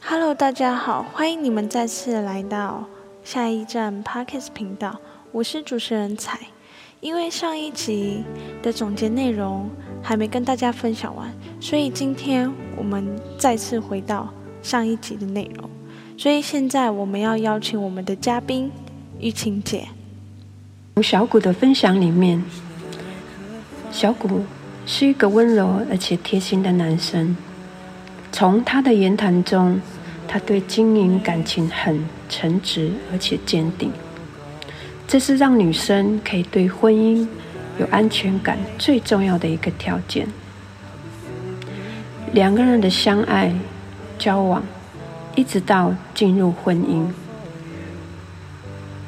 Hello，大家好，欢迎你们再次来到下一站 Parkes 频道，我是主持人彩。因为上一集的总结内容还没跟大家分享完，所以今天我们再次回到上一集的内容。所以现在我们要邀请我们的嘉宾玉清姐。从小谷的分享里面，小谷是一个温柔而且贴心的男生。从他的言谈中，他对经营感情很诚挚而且坚定。这是让女生可以对婚姻有安全感最重要的一个条件。两个人的相爱、交往，一直到进入婚姻，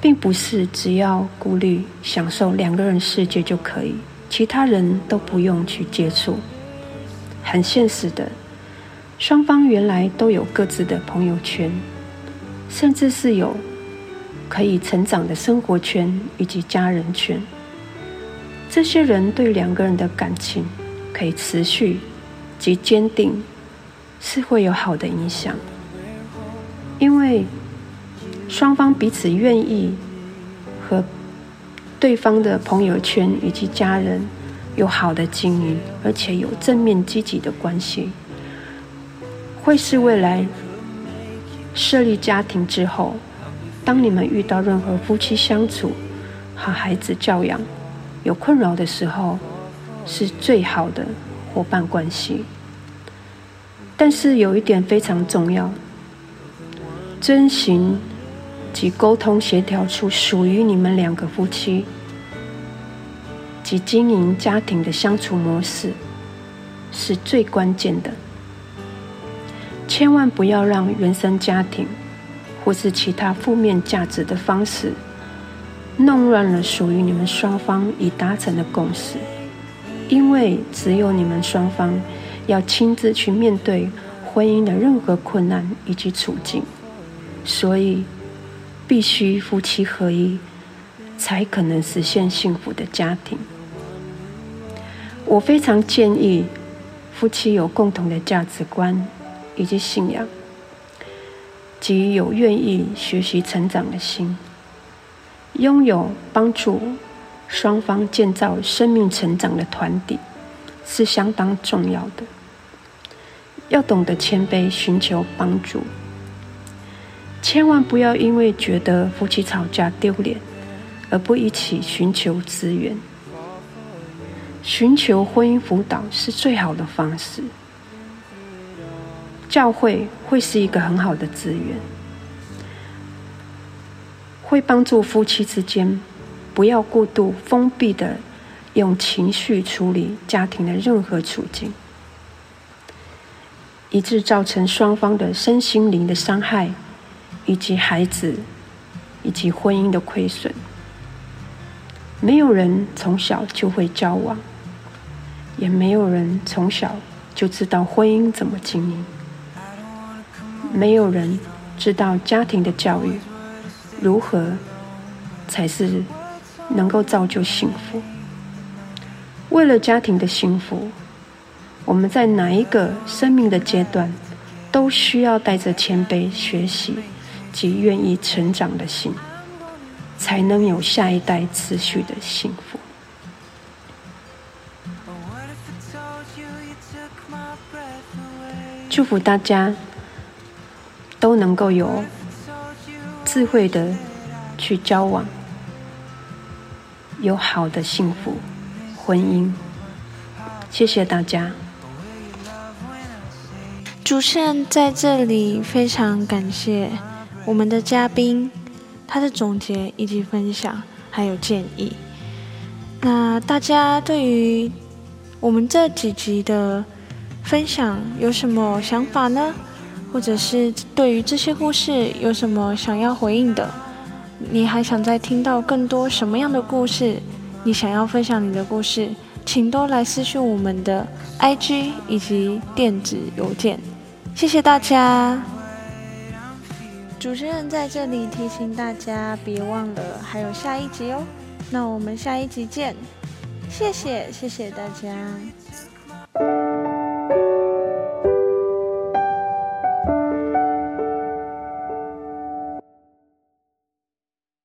并不是只要顾虑享受两个人世界就可以，其他人都不用去接触。很现实的。双方原来都有各自的朋友圈，甚至是有可以成长的生活圈以及家人圈。这些人对两个人的感情可以持续及坚定，是会有好的影响，因为双方彼此愿意和对方的朋友圈以及家人有好的经营，而且有正面积极的关系。会是未来设立家庭之后，当你们遇到任何夫妻相处和孩子教养有困扰的时候，是最好的伙伴关系。但是有一点非常重要，遵循及沟通协调出属于你们两个夫妻及经营家庭的相处模式，是最关键的。千万不要让原生家庭或是其他负面价值的方式弄乱了属于你们双方已达成的共识，因为只有你们双方要亲自去面对婚姻的任何困难以及处境，所以必须夫妻合一，才可能实现幸福的家庭。我非常建议夫妻有共同的价值观。以及信仰，及有愿意学习成长的心，拥有帮助双方建造生命成长的团体，是相当重要的。要懂得谦卑，寻求帮助，千万不要因为觉得夫妻吵架丢脸，而不一起寻求资源。寻求婚姻辅导是最好的方式。教会会是一个很好的资源，会帮助夫妻之间不要过度封闭的用情绪处理家庭的任何处境，以致造成双方的身心灵的伤害，以及孩子以及婚姻的亏损。没有人从小就会交往，也没有人从小就知道婚姻怎么经营。没有人知道家庭的教育如何才是能够造就幸福。为了家庭的幸福，我们在哪一个生命的阶段，都需要带着谦卑学习及愿意成长的心，才能有下一代持续的幸福。祝福大家。都能够有智慧的去交往，有好的幸福婚姻。谢谢大家。主持人在这里非常感谢我们的嘉宾，他的总结以及分享还有建议。那大家对于我们这几集的分享有什么想法呢？或者是对于这些故事有什么想要回应的？你还想再听到更多什么样的故事？你想要分享你的故事，请都来私讯我们的 IG 以及电子邮件。谢谢大家！主持人在这里提醒大家，别忘了还有下一集哦。那我们下一集见！谢谢，谢谢大家。